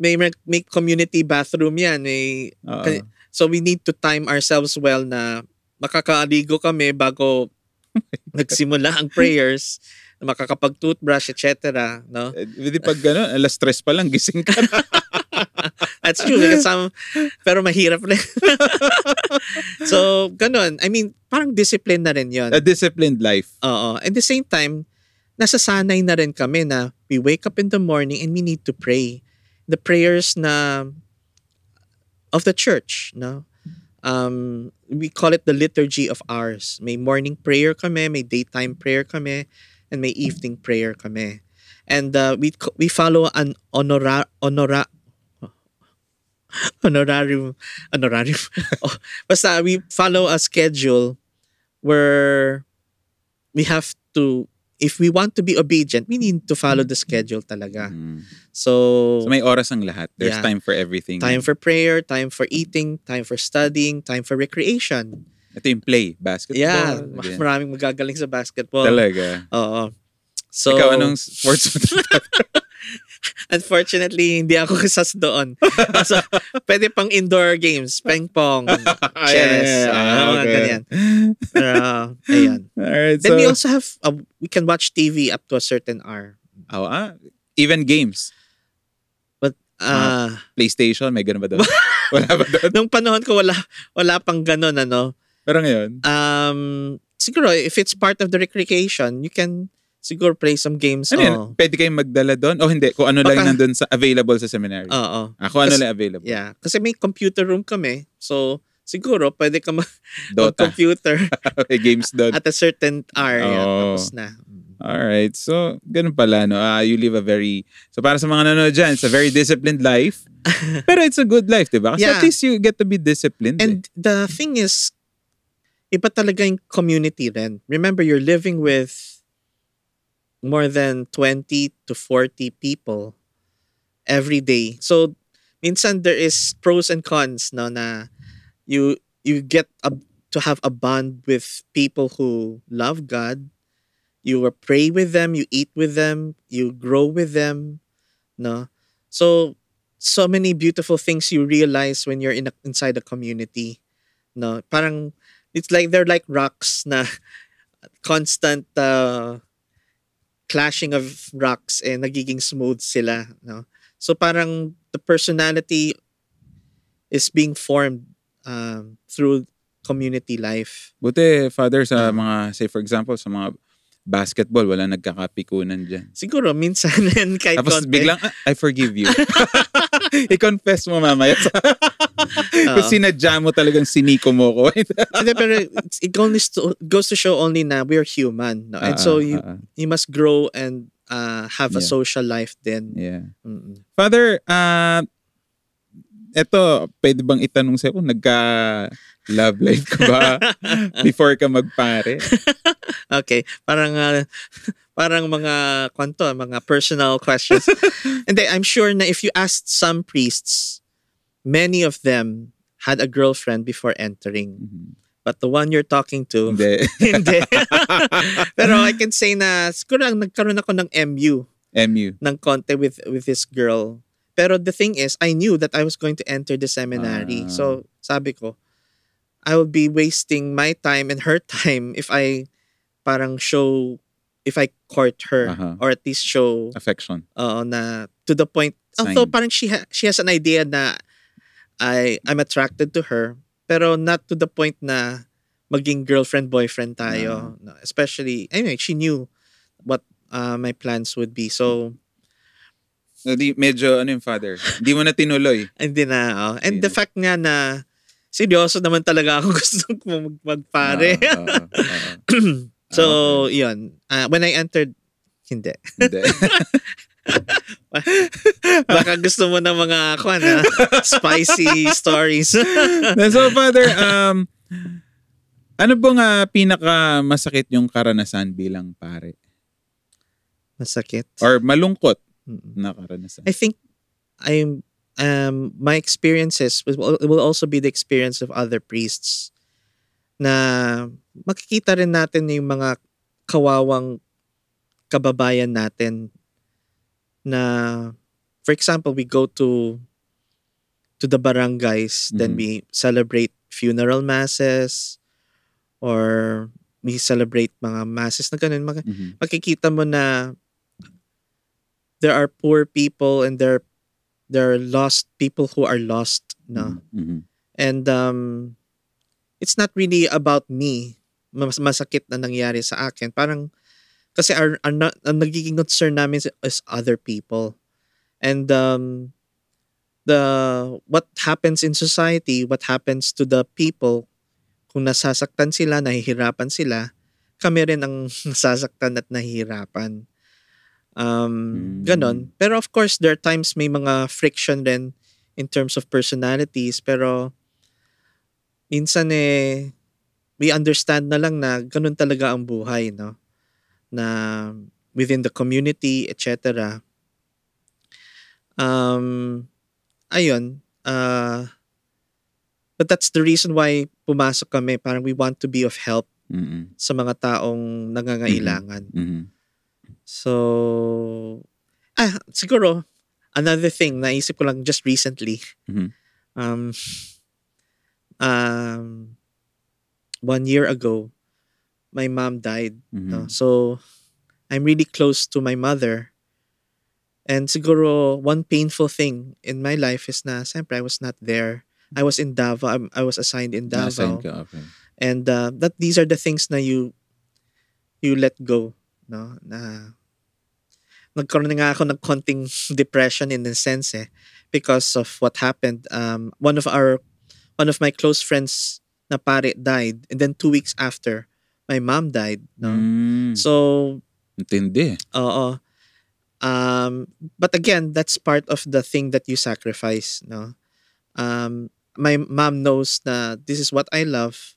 may, may community bathroom yan. May. Kasi- so we need to time ourselves well na makakaligo kami bago nagsimula ang prayers, makakapag-toothbrush, etc. No? Eh, Di pag gano'n, alas stress pa lang, gising ka na. That's true. Because some, pero mahirap rin. so, ganun. I mean, parang discipline na rin yun. A disciplined life. Oo. At the same time, nasasanay na rin kami na we wake up in the morning and we need to pray. The prayers na of the church, no? Um, we call it the liturgy of ours. May morning prayer kami, may daytime prayer kami, and may evening prayer kami. And uh, we we follow an honora honora honorarium, honorarium. oh, basta we follow a schedule where we have to, if we want to be obedient, we need to follow the schedule talaga. Mm. So, So may oras ang lahat. There's Yeah. time for everything. time for prayer, time for eating, time for studying, time for recreation. Ito yung play, basketball. Yeah, ganyan. maraming magagaling sa basketball. Talaga. Oo. So, Ikaw, anong sports mo? unfortunately, hindi ako kasas doon. so, pwede pang indoor games, ping pong, chess, Ah, ah, mga okay. ganyan. Pero, ayan. Alright, Then so, we also have, uh, we can watch TV up to a certain hour. Oh, ah, even games. Uh, PlayStation, may ganun ba doon? Wala ba doon? nung panahon ko, wala, wala pang ganun, ano. Pero ngayon, Um, siguro, if it's part of the recreation, you can siguro play some games. ano yun? Oo. Pwede kayong magdala doon? O hindi, kung ano lang Baka- nandun sa available sa seminary. Oo. Ah, kung ano Kasi- lang available. Yeah. Kasi may computer room kami. So, siguro, pwede ka Dota. mag-computer May games doon. at a certain hour. Oo. tapos na. Alright, so ganun pala, no? Ah, you live a very, so para sa mga nanonood dyan, it's a very disciplined life. Pero it's a good life, di ba? Kasi Yeah. at least you get to be disciplined. eh. And the thing is, iba talaga yung community rin. Remember, you're living with more than 20 to 40 people every day. So, minsan there is pros and cons no na you you get a, to have a bond with people who love God. You pray with them, you eat with them, you grow with them, no? So so many beautiful things you realize when you're in a, inside a community. No, parang it's like they're like rocks na constant uh, clashing of rocks and nagiging smooth sila, no. So parang the personality is being formed um, through community life. Buti, Father, sa Ah. mga, say for example, sa mga basketball, wala nagkakapikunan dyan. Siguro minsan kahit Tapos konti. biglang, ah, I forgive you. I-confess mo mamaya. Kung sinadya mo talagang siniko mo ko. Hindi, pero it's- it only sto- goes to show only na we're human. No? And so Ah, you ah, ah. you must grow and uh, have a Yeah. social life then. yeah. Mm-mm. Father, ah, eto, pwede bang itanong sa'yo kung nagka-love life ka ba before ka magpare? Okay, parang uh, parang mga kwanto, mga personal questions. and then I'm sure na if you asked some priests, many of them had a girlfriend before entering. Mhm. But the one you're talking to, Hindi. hindi. Pero I can say na siguro ang nagkaroon ako ng MU MU. ng konti with with this girl. Pero the thing is, I knew that I was going to enter the seminary. Ah. So, sabi ko, I would be wasting my time and her time if I parang show, if I court her Aha. or at least show Affection. uh, na to the point. Although Sign. parang she, ha- she has an idea na I, I'm attracted to her, pero not to the point na maging girlfriend-boyfriend tayo. No, especially, anyway, she knew what uh, my plans would be. So, di, medyo, ano yung father? Hindi mo na tinuloy. Hindi na. oh. And Yeah. the fact nga na seryoso naman talaga ako gusto ko mag- magpare. Oo, oo, oo. so, Okay. yun. Ah, when I entered, hindi. Hindi. Baka gusto mo ng mga kwan, ha? spicy stories. so, father, um, ano bang uh, pinaka masakit yung karanasan bilang pare? Masakit. Or malungkot na karanasan? I think I'm um my experiences will, will also be the experience of other priests na makikita rin natin yung mga kawawang kababayan natin na for example we go to to the barangays then Mhm. we celebrate funeral masses or we celebrate mga masses na ganun Maka- Mhm. makikita mo na there are poor people and there there are lost people who are lost no Mhm. and um it's not really about me. Mas masakit na nangyari sa akin. Parang kasi our, our na- ang nagiging concern namin is, is other people. And um the what happens in society what happens to the people kung nasasaktan sila nahihirapan sila kami rin ang nasasaktan at nahihirapan um Mm. ganon. Pero of course there are times may mga friction din in terms of personalities. Pero minsan eh we understand na lang na ganun talaga ang buhay no? Na within the community etc um ayun uh but that's the reason why pumasok kami. Parang we want to be of help Mm-mm. sa mga taong nangangailangan. Mhm. So, ah, siguro, another thing, naisip ko lang just recently. Mhm. Um, um, one year ago, my mom died. Mhm. no? So, I'm really close to my mother. And siguro, one painful thing in my life is na, siyempre, I was not there. I was in Davao. I'm- I was assigned in Na-assign Davao. ka, okay. And uh, that these are the things na you you let go, no? Na nagkaroon na nga ako ng konting depression in a sense eh because of what happened. Um, one of our one of my close friends na pare died and then two weeks after my mom died, no? Mm. So, Intindi. oo. Um, but again, that's part of the thing that you sacrifice, no? Um, my mom knows na this is what I love.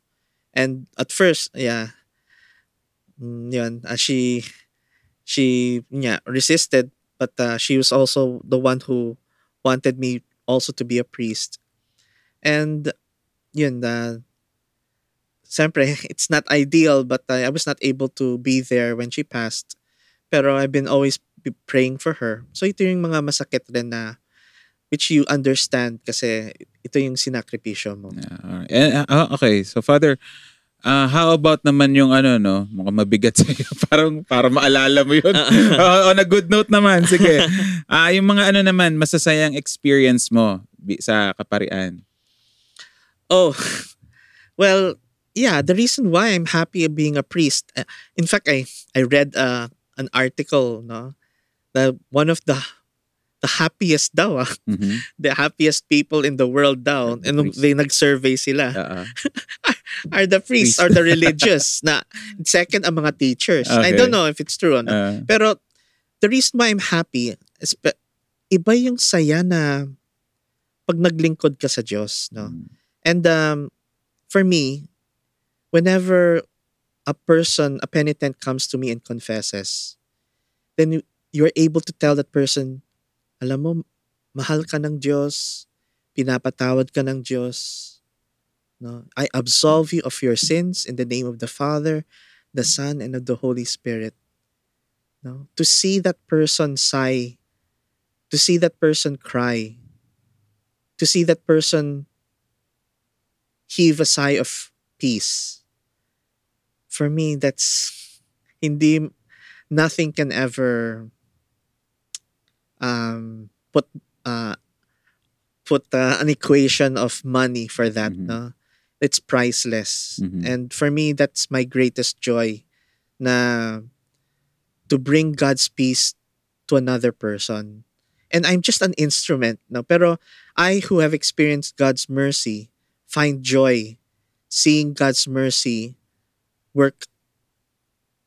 And at first, yeah, mm, yun, uh, she, she, yeah, resisted, but uh, she was also the one who wanted me also to be a priest. And yun, uh, siyempre, it's not ideal, but uh, I was not able to be there when she passed. Pero I've been always praying for her. So ito yung mga masakit rin na which you understand kasi ito yung sinakripisyo mo. Yeah, alright. Eh, ah, okay, so Father, ah, how about naman yung ano, no? Mukhang mabigat sa'yo. Parang, para maalala mo yun. Oh, on a good note naman, sige. Ah, yung mga ano naman, masasayang experience mo sa kaparian. Oh, well, yeah. The reason why I'm happy being a priest. uh, In fact, I I read uh, an article, no, that one of the the happiest daw, ah, Mhm. the happiest people in the world daw, the and nung they nag-survey sila, ah. are the priests Priest. or the religious. na second ang mga teachers. I Okay. don't know if it's true. Ano? Ah, Pero the reason why I'm happy is iba yung saya na pag naglingkod ka sa Diyos, no? mm, And um, for me, whenever a person, a penitent comes to me and confesses, then you- you're able to tell that person, alam mo, mahal ka ng Diyos, pinapatawad ka ng Diyos. No? I absolve you of your sins in the name of the Father, the Son, and of the Holy Spirit. No? To see that person sigh, to see that person cry, to see that person heave a sigh of peace. For me, that's hindi nothing can ever um put uh put uh, an equation of money for that Mhm. no? It's priceless. Mhm. and for me that's my greatest joy na to bring God's peace to another person. And I'm just an instrument no? Pero I who have experienced God's mercy find joy seeing God's mercy work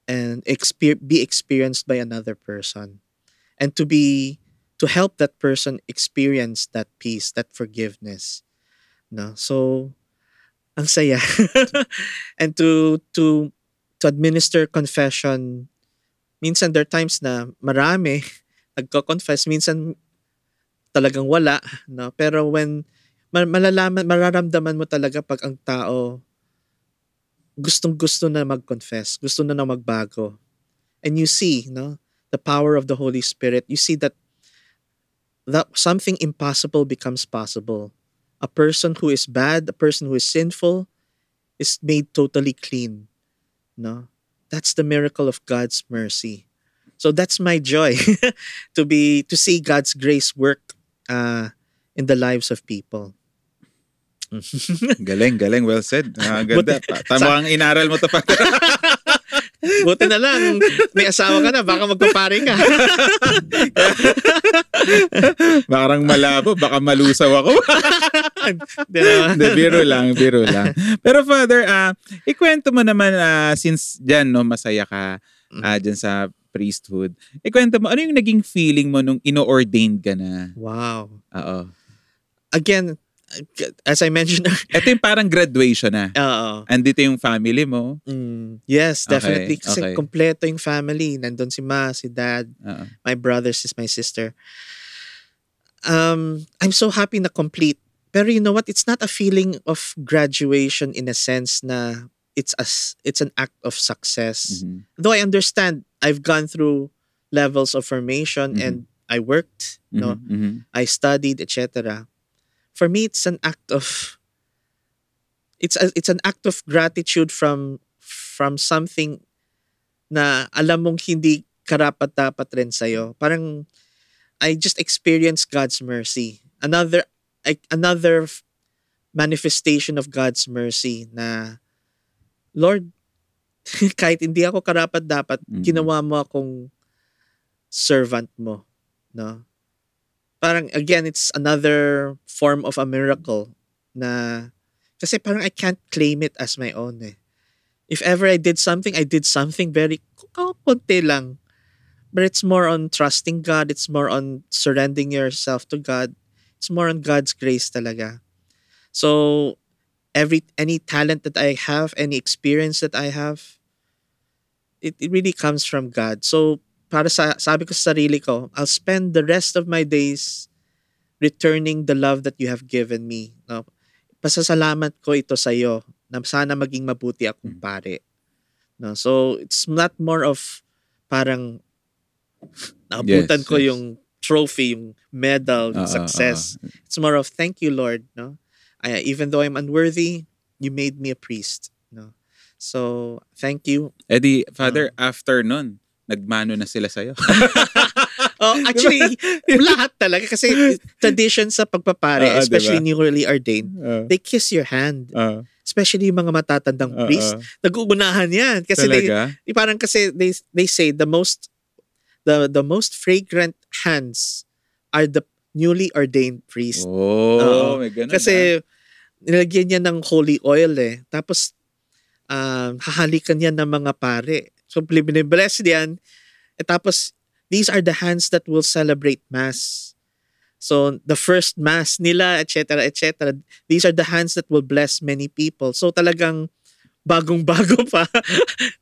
and exper- be experienced by another person. And to be to help that person experience that peace that forgiveness no? So ang saya. And to to to administer confession minsan there are times na marami nagko-confess minsan talagang wala no? Pero when ma- malalaman mararamdaman mo talaga pag ang tao gustong gusto na mag-confess gusto na na magbago. And you see no? The power of the Holy Spirit. You see that that something impossible becomes possible a person who is bad a person who is sinful is made totally clean no that's the miracle of God's mercy so that's my joy to be to see God's grace work uh, in the lives of people galing, galing. Well said. Ah, ganda. Pa- Tama ang inaral mo to, Father. Buti na lang, may asawa ka na, baka magpapare ka. Parang malabo, baka malusaw ako. Hindi, biro lang, biro lang. Pero Father, ah ikwento mo naman ah, since dyan, no, masaya ka ah, dyan sa priesthood. Ikwento mo, ano yung naging feeling mo nung ino-ordained ka na? Wow. Oo. again, as I mentioned, Ito yung parang graduation na. oo. Andito yung family mo. Mm, yes, Okay, definitely. Kasi okay. kompleto yung family. Nandun si ma, si dad, Oo. my brothers, is my sister. Um, I'm so happy na complete. Pero you know what? It's not a feeling of graduation in a sense na it's as it's an act of success. Mhm. Though I understand, I've gone through levels of formation Mhm. and I worked, no, Mhm, mhm. I studied, etc. For me, it's an act of it's a, it's an act of gratitude from from something na alam mong hindi karapat dapat rin sa'yo. Parang I just experienced God's mercy. Another like, another manifestation of God's mercy na Lord, kahit hindi ako karapat dapat, Mhm. ginawa mo akong servant mo, no? Parang again, it's another form of a miracle na kasi parang I can't claim it as my own eh. If ever I did something, I did something very konti lang. But it's more on trusting God. It's more on surrendering yourself to God. It's more on God's grace talaga. So every any talent that I have, any experience that I have, it, it really comes from God. So para sa sabi ko sa sarili ko, I'll spend the rest of my days returning the love that you have given me. No? Pasasalamat ko ito sa iyo na sana maging mabuti akong pare. No? So it's not more of parang naabutan Yes, ko yes. yung trophy, yung medal, yung Oo, success. oo. It's more of thank you, Lord. No, I, even though I'm unworthy, you made me a priest. No, so thank you. Eh di, Father, after nun, nagmano na sila sa'yo. Oh, actually, lahat talaga kasi tradition sa pagpapare, Oo, especially diba? newly ordained, Oo. they kiss your hand. Oo. Especially yung mga matatandang Oo. priest. Nag-uunahan yan. Kasi they, Talaga? parang kasi they, they say the most the the most fragrant hands are the newly ordained priest. Oh, Oo. may ganun ah. Kasi nilagyan niya ng holy oil eh. Tapos um, hahalikan niya ng mga pare. So bless yan. At tapos these are the hands that will celebrate mass. So the first mass nila, etc., etc. These are the hands that will bless many people. So talagang bagong-bago pa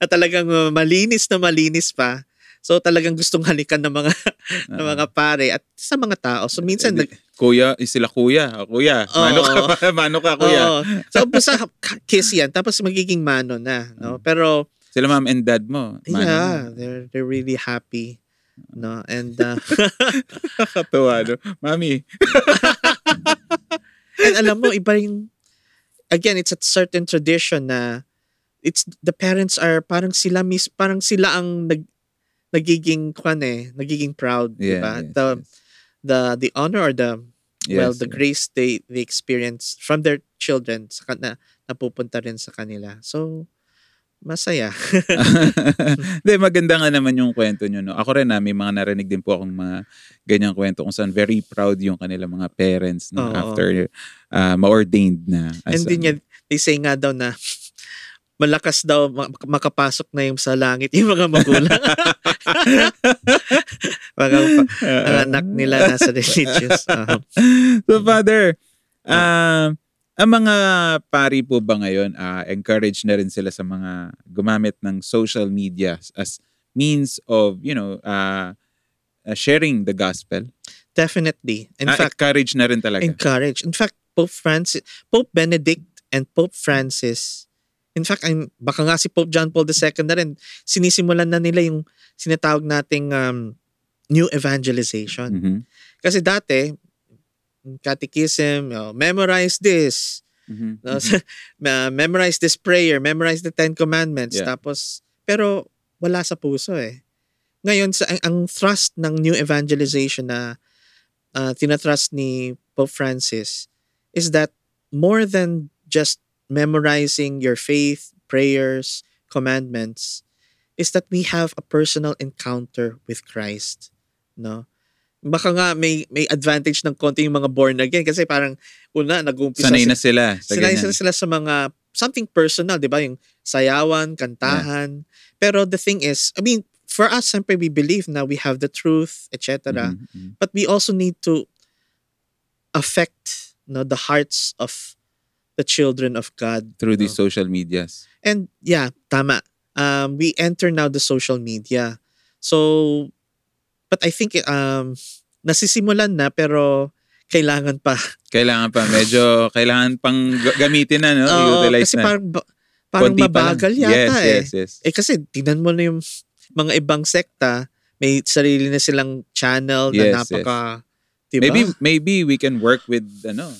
at talagang uh, malinis na malinis pa. So talagang gustong halikan ng mga ng Oo. mga pare at sa mga tao. So minsan Eh, di- Kuya, eh, sila kuya. Ah, Kuya, mano ka, mano ka, kuya. Oo. So, basta kiss yan. Tapos magiging mano na. No? Pero, Sila mom and dad mo. Mano yeah, they're, they're really happy. No? And, uh, Nakakatuwa, no? Mami. and alam mo, iba yung, again, it's a certain tradition na it's, the parents are, parang sila mis, parang sila ang nag, nagiging, kwan eh, nagiging proud, Yeah, diba? yes, the, yes. the, the honor or the, Yes, well, the yes. grace they, they experience from their children sa, na, napupunta rin sa kanila. So, masaya. Hindi, maganda nga naman yung kwento nyo. No? Ako rin na, may mga narinig din po akong mga ganyang kwento kung saan very proud yung kanilang mga parents no? Oo. after uh, ma-ordained na. as And then yun, they say nga daw na malakas daw ma- makapasok na yung sa langit yung mga magulang. mga mga anak nila nasa religious. Uh, so Father, um, ang mga pari po ba ngayon, ah, encourage na rin sila sa mga gumamit ng social media as means of, you know, uh, uh, sharing the gospel? definitely. In Ah, fact, encourage na rin talaga. encourage. In fact, Pope Francis, Pope Benedict and Pope Francis, in fact, I'm, baka nga si Pope John Paul II na rin, sinisimulan na nila yung sinatawag nating um, new evangelization. Mhm. Kasi dati, catechism, oh, memorize this, Mhm. no? Mhm. Ma- memorize this prayer, memorize the Ten Commandments. Yeah. Tapos, pero wala sa puso eh. Ngayon, sa, ang, ang thrust ng new evangelization na uh, tinatrust ni Pope Francis is that more than just memorizing your faith, prayers, commandments, is that we have a personal encounter with Christ. No? Baka nga may may advantage ng konti yung mga born again kasi parang una nag-uumpisa Sanay na sila. Sa Sinay ganyan. sila, sa mga something personal, di ba? Yung sayawan, kantahan. Pero the thing is, I mean, for us, siyempre we believe na we have the truth, etc. Mhm, mhm. But we also need to affect no the hearts of the children of God Through these no? social medias. And yeah, tama. Um, we enter now the social media. So, but I think um, nasisimulan na pero kailangan pa. Kailangan pa, medyo, kailangan pang gamitin na, no? Oo, I-utilize kasi na. parang, ba- parang Konti pa lang. mabagal yata yes, eh. Yes, yes, Eh kasi tingnan mo na yung mga ibang sekta, may sarili na silang channel na Yes, napaka, diba? Maybe, maybe we can work with, ano,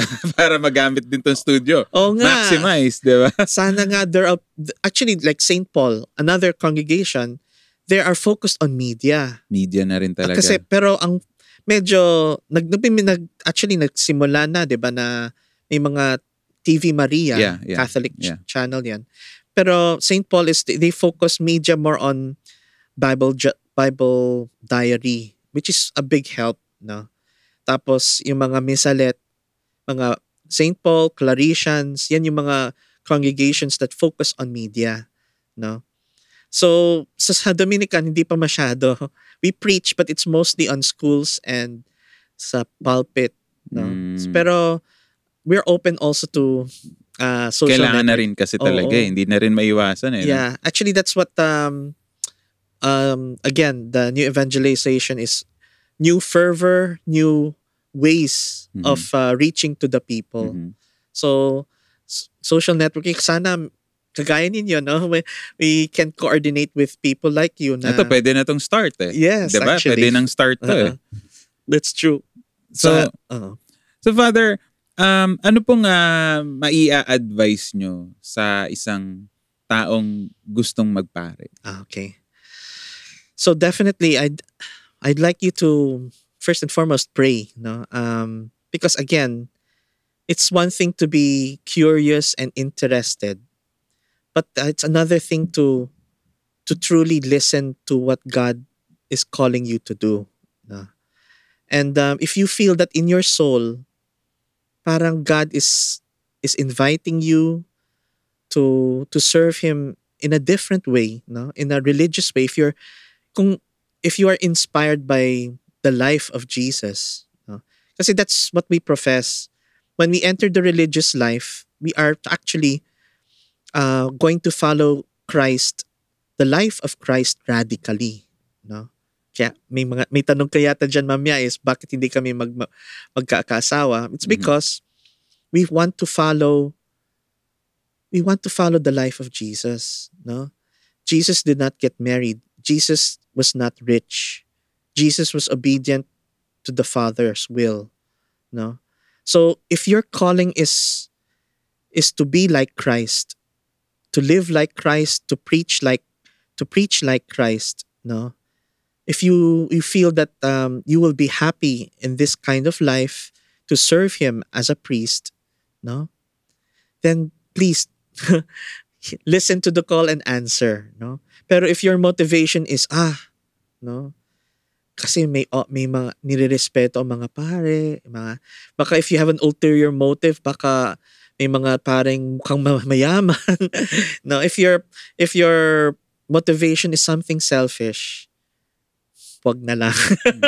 para magamit din tong studio. Oo nga. Maximize, di ba? Sana nga there are, actually like St. Paul, another congregation, they are focused on media. Media na rin talaga. Kasi pero ang medyo nag, nag actually nagsimula na 'di ba na may mga TV Maria Yeah, yeah, Catholic ch- yeah. channel 'yan. Pero St. Paul is they focus media more on Bible Bible diary which is a big help no. Tapos yung mga misalet mga St. Paul, Claretians, yan yung mga congregations that focus on media, no? So, sa, Dominican, hindi pa masyado. We preach, but it's mostly on schools and sa pulpit, no? Mm. Pero, we're open also to uh, social Kailangan na network. rin kasi Oo. talaga. eh. Hindi na rin maiwasan eh. no? Yeah, actually that's what um um again, the new evangelization is new fervor, new ways Mhm. of uh, reaching to the people. Mhm. So s- social networking sana kagaya ninyo no we, we can coordinate with people like you na Ito, pwede na tong start eh. Yes, diba? actually. Pwede nang start to eh. Uh-uh. That's true. So, Sa- uh, So Father, um, ano pong uh, maia-advise nyo sa isang taong gustong magpare? Ah, okay. So definitely I'd I'd like you to first and foremost pray, no? Um because again, it's one thing to be curious and interested, but it's another thing to to truly listen to what God is calling you to do. No? And um, if you feel that in your soul, parang God is is inviting you to to serve Him in a different way, no? In a religious way. If you're kung if you are inspired by the life of Jesus, no? Kasi that's what we profess. When we enter the religious life, we are actually uh, going to follow Christ, the life of Christ radically, no? Kaya may mga may tanong kaya ta diyan mamaya is bakit hindi kami mag magkakasawa? It's Mhm. because we want to follow we want to follow the life of Jesus, no? Jesus did not get married. Jesus was not rich. Jesus was obedient to the Father's will, no? So if your calling is is to be like Christ, to live like Christ, to preach like to preach like Christ, no? If you you feel that um, you will be happy in this kind of life to serve Him as a priest, no? Then please listen to the call and answer, no? Pero if your motivation is ah, no? Kasi may oh, may mga nirerespeto ang mga pare, mga baka if you have an ulterior motive, baka may mga pareng mukhang ma- mayaman. no, if your if your motivation is something selfish, wag na lang.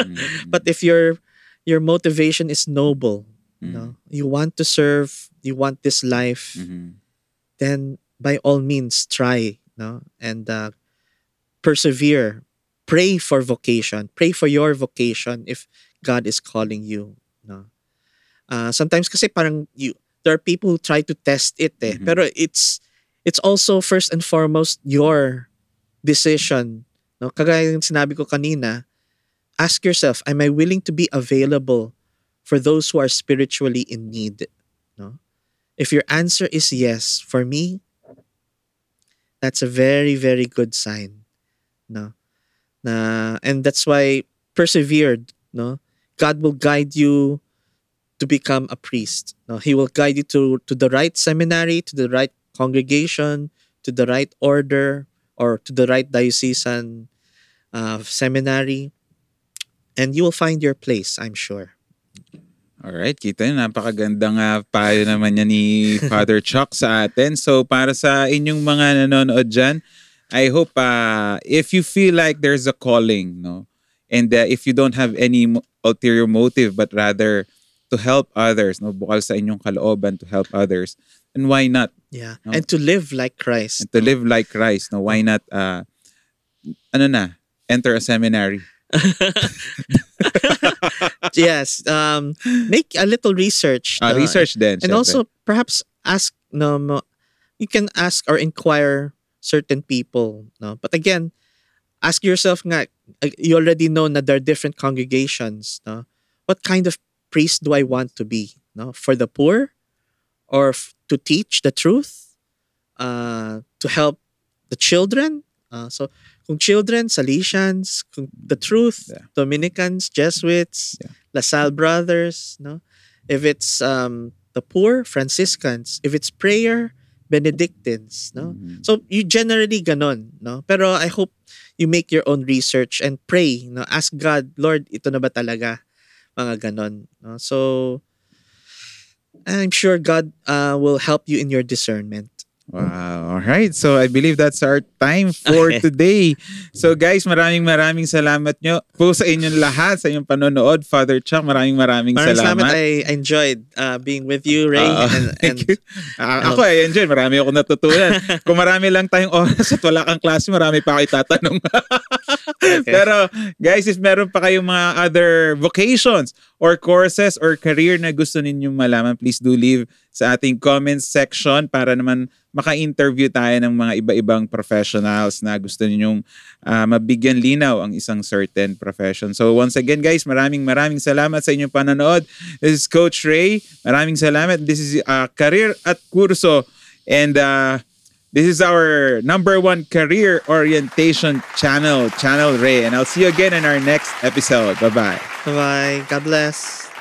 But if your your motivation is noble, Mhm. no, you want to serve, you want this life, Mhm. then by all means try, no, and uh, persevere. Pray for vocation. Pray for your vocation if God is calling you, no. Uh, sometimes kasi parang you there are people who try to test it eh. Mhm. Pero it's it's also first and foremost your decision. No? Kagaya ng sinabi ko kanina, ask yourself, am I willing to be available for those who are spiritually in need? No? If your answer is yes, for me, that's a very, very good sign. No? Na, and that's why persevered, no? God will guide you to become a priest. No? He will guide you to, to the right seminary, to the right congregation, to the right order, or to the right diocesan uh, seminary. And you will find your place, I'm sure. Alright, kita nyo, napakagandang uh, payo naman niya ni Father Chuck sa atin. So para sa inyong mga nanonood dyan, I hope uh, if you feel like there's a calling, no? And uh, if you don't have any mo- ulterior motive but rather to help others, no? Bukal sa inyong kalooban to help others. And why not? Yeah. No? And to live like Christ. And to live like Christ, no? Why not, uh, ano na, enter a seminary? yes. Um, make a little research. Uh, no? research then. And syempre. also, perhaps ask, no, you can ask or inquire certain people. No? But again, ask yourself nga, uh, you already know that there are different congregations. No? What kind of priest do I want to be? No? For the poor? Or f- to teach the truth? Uh, to help the children? Uh, so, kung children, Salesians, kung the truth, Yeah. Dominicans, Jesuits, Yeah. LaSalle Brothers, no? If it's um, the poor, Franciscans. If it's prayer, Benedictines, no? Mhm. So you generally ganon, no? Pero I hope you make your own research and pray, no? Ask God, Lord, ito na ba talaga? Mga ganon, no? So I'm sure God uh, will help you in your discernment. Wow. All right. So I believe that's our time for today. So guys, maraming maraming salamat nyo po sa inyong lahat, sa inyong panonood. Father Chuck, maraming maraming Maraming salamat. salamat. I enjoyed uh, being with you, Ray. Oo. and, Thank and you. Ah, ako ay enjoy. Marami akong natutunan. Kung marami lang tayong oras at wala kang klase, marami pa ako itatanong. Pero guys, if meron pa kayong mga other vocations or courses or career na gusto ninyong malaman, please do leave sa ating comments section para naman maka-interview tayo ng mga iba-ibang professionals na gusto ninyong ah, mabigyan linaw ang isang certain profession. So once again guys, maraming maraming salamat sa inyong panonood. This is Coach Ray. Maraming salamat. This is uh, Career at Kurso. And uh, this is our number one career orientation channel, Channel Ray. And I'll see you again in our next episode. Bye-bye. Bye-bye. God bless.